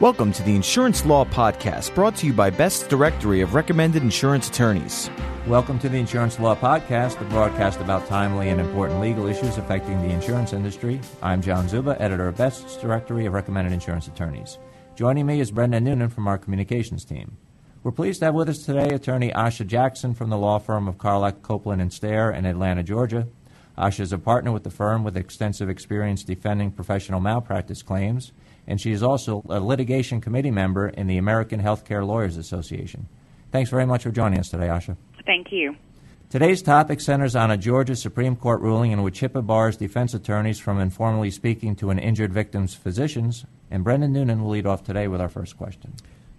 Welcome to the Insurance Law Podcast, brought to you by Best's Directory of Recommended Insurance Attorneys. Welcome to the Insurance Law Podcast, the broadcast about timely and important legal issues affecting the insurance industry. I'm John Zuba, editor of Best's Directory of Recommended Insurance Attorneys. Joining me is Brendan Noonan from our communications team. We're pleased to have with us today attorney Asha Jackson from the law firm of Carlock, Copeland, and Stair in Atlanta, Georgia. Asha is a partner with the firm with extensive experience defending professional malpractice claims and she is also a litigation committee member in the American Healthcare Lawyers Association. Thanks very much for joining us today, Asha. Thank you. Today's topic centers on a Georgia Supreme Court ruling in which HIPAA bars defense attorneys from informally speaking to an injured victim's physicians, and Brendan Noonan will lead off today with our first question.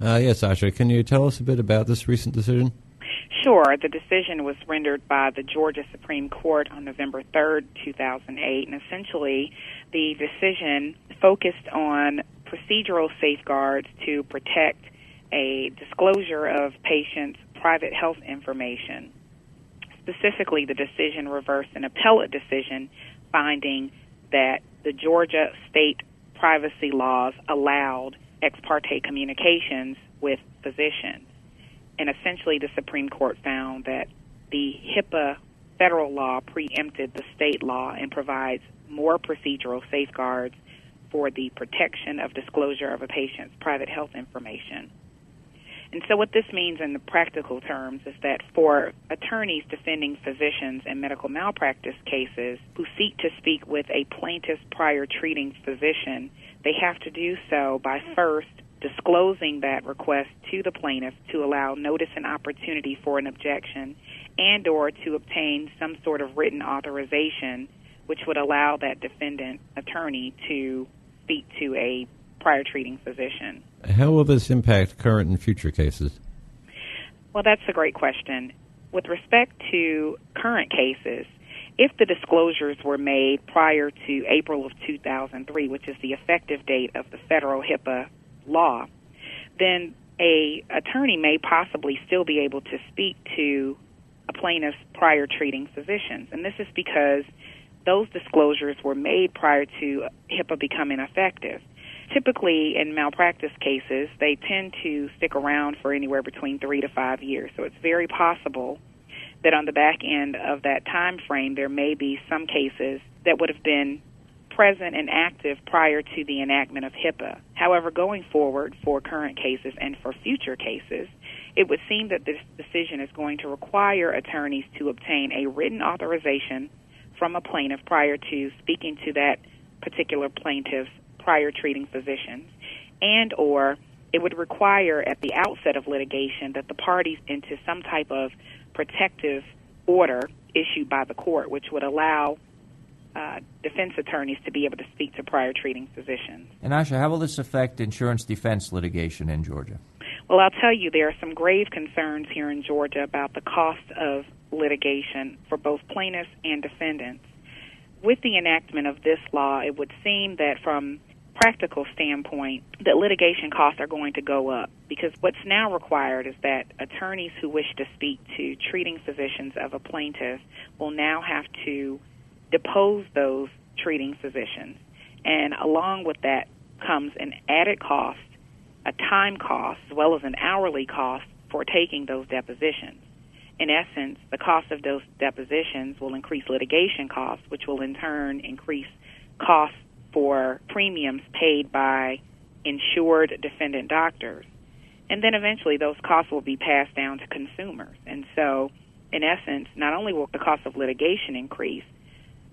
Uh, yes, Asha, can you tell us a bit about this recent decision? Sure. The decision was rendered by the Georgia Supreme Court on November 3rd, 2008, and essentially the decision focused on procedural safeguards to protect a disclosure of patients' private health information. Specifically, the decision reversed an appellate decision finding that the Georgia state privacy laws allowed ex parte communications with physicians. And essentially, the Supreme Court found that the HIPAA federal law preempted the state law and provides more procedural safeguards for the protection of disclosure of a patient's private health information. And so, what this means in the practical terms is that for attorneys defending physicians in medical malpractice cases who seek to speak with a plaintiff's prior treating physician, they have to do so by first disclosing that request to the plaintiff to allow notice and opportunity for an objection and or to obtain some sort of written authorization which would allow that defendant attorney to speak to a prior treating physician. How will this impact current and future cases? Well, that's a great question. With respect to current cases, if the disclosures were made prior to April of 2003, which is the effective date of the federal HIPAA law, then a attorney may possibly still be able to speak to a plaintiff's prior treating physicians. And this is because those disclosures were made prior to HIPAA becoming effective. Typically, in malpractice cases, they tend to stick around for anywhere between three to five years. So it's very possible that on the back end of that time frame, there may be some cases that would have been present and active prior to the enactment of HIPAA. However, going forward for current cases and for future cases, it would seem that this decision is going to require attorneys to obtain a written authorization from a plaintiff prior to speaking to that particular plaintiff's prior treating physicians and or it would require at the outset of litigation that the parties into some type of protective order issued by the court which would allow uh, defense attorneys to be able to speak to prior treating physicians. And Asha, how will this affect insurance defense litigation in Georgia? Well, I'll tell you, there are some grave concerns here in Georgia about the cost of litigation for both plaintiffs and defendants. With the enactment of this law, it would seem that from practical standpoint that litigation costs are going to go up because what's now required is that attorneys who wish to speak to treating physicians of a plaintiff will now have to depose those treating physicians. And along with that comes an added cost, a time cost, as well as an hourly cost for taking those depositions in essence, the cost of those depositions will increase litigation costs, which will in turn increase costs for premiums paid by insured defendant doctors. And then eventually those costs will be passed down to consumers. And so, in essence, not only will the cost of litigation increase,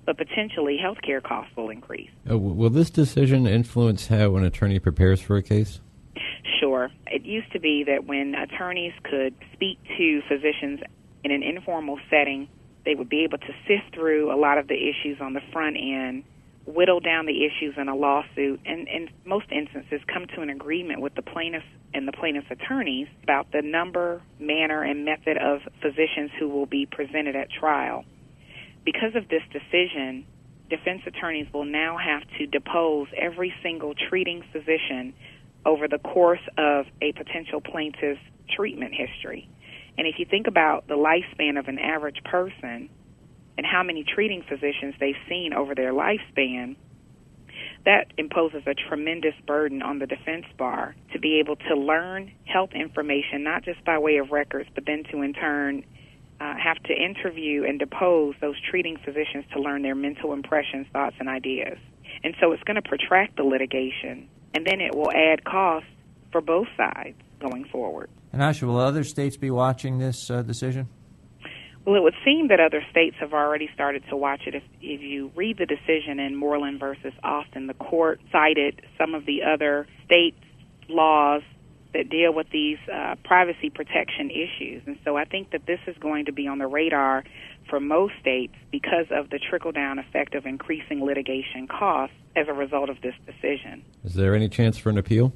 but potentially healthcare costs will increase. Uh, will this decision influence how an attorney prepares for a case? Sure. It used to be that when attorneys could speak to physicians in an informal setting, they would be able to sift through a lot of the issues on the front end, whittle down the issues in a lawsuit, and in most instances come to an agreement with the plaintiffs and the plaintiff's attorneys about the number, manner, and method of physicians who will be presented at trial. Because of this decision, defense attorneys will now have to depose every single treating physician over the course of a potential plaintiff's treatment history. And if you think about the lifespan of an average person and how many treating physicians they've seen over their lifespan, that imposes a tremendous burden on the defense bar to be able to learn health information, not just by way of records, but then to in turn uh, have to interview and depose those treating physicians to learn their mental impressions, thoughts, and ideas. And so it's going to protract the litigation, and then it will add costs for both sides going forward. And Asha, will other states be watching this uh, decision? Well, it would seem that other states have already started to watch it. If, if you read the decision in Moreland versus Austin, the court cited some of the other state laws that deal with these uh, privacy protection issues. And so I think that this is going to be on the radar for most states because of the trickle down effect of increasing litigation costs as a result of this decision. Is there any chance for an appeal?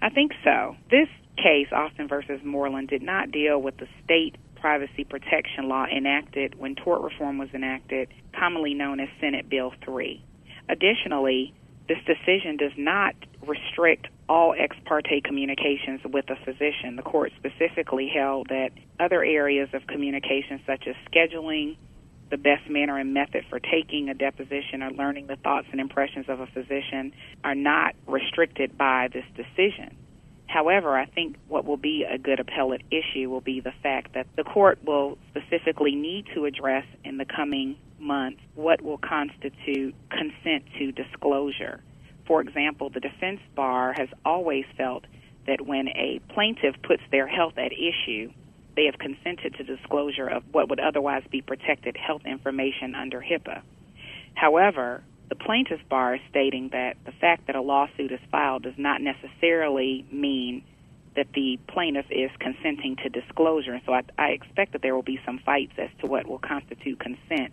I think so. This case, Austin versus Moreland, did not deal with the state privacy protection law enacted when tort reform was enacted, commonly known as Senate Bill 3. Additionally, this decision does not restrict all ex parte communications with a physician. The court specifically held that other areas of communication, such as scheduling, the best manner and method for taking a deposition or learning the thoughts and impressions of a physician, are not restricted by this decision. However, I think what will be a good appellate issue will be the fact that the court will specifically need to address in the coming months what will constitute consent to disclosure. For example, the defense bar has always felt that when a plaintiff puts their health at issue, they have consented to disclosure of what would otherwise be protected health information under HIPAA. However, the plaintiff's bar is stating that the fact that a lawsuit is filed does not necessarily mean that the plaintiff is consenting to disclosure. And so I, I expect that there will be some fights as to what will constitute consent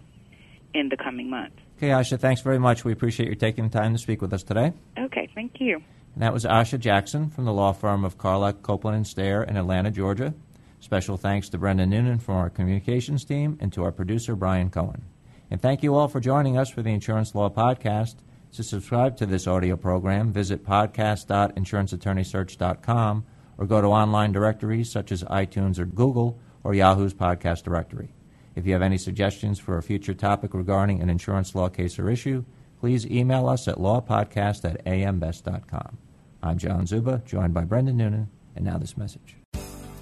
in the coming months. Okay, Asha, thanks very much. We appreciate your taking the time to speak with us today. Okay, thank you. And that was Asha Jackson from the law firm of Carlock, Copeland, and Stair in Atlanta, Georgia. Special thanks to Brendan Noonan from our communications team and to our producer, Brian Cohen. And thank you all for joining us for the Insurance Law Podcast. To subscribe to this audio program, visit podcast.insuranceattorneysearch.com or go to online directories such as iTunes or Google or Yahoo's podcast directory. If you have any suggestions for a future topic regarding an insurance law case or issue, please email us at lawpodcast at ambest.com. I'm John Zuba, joined by Brendan Noonan, and now this message.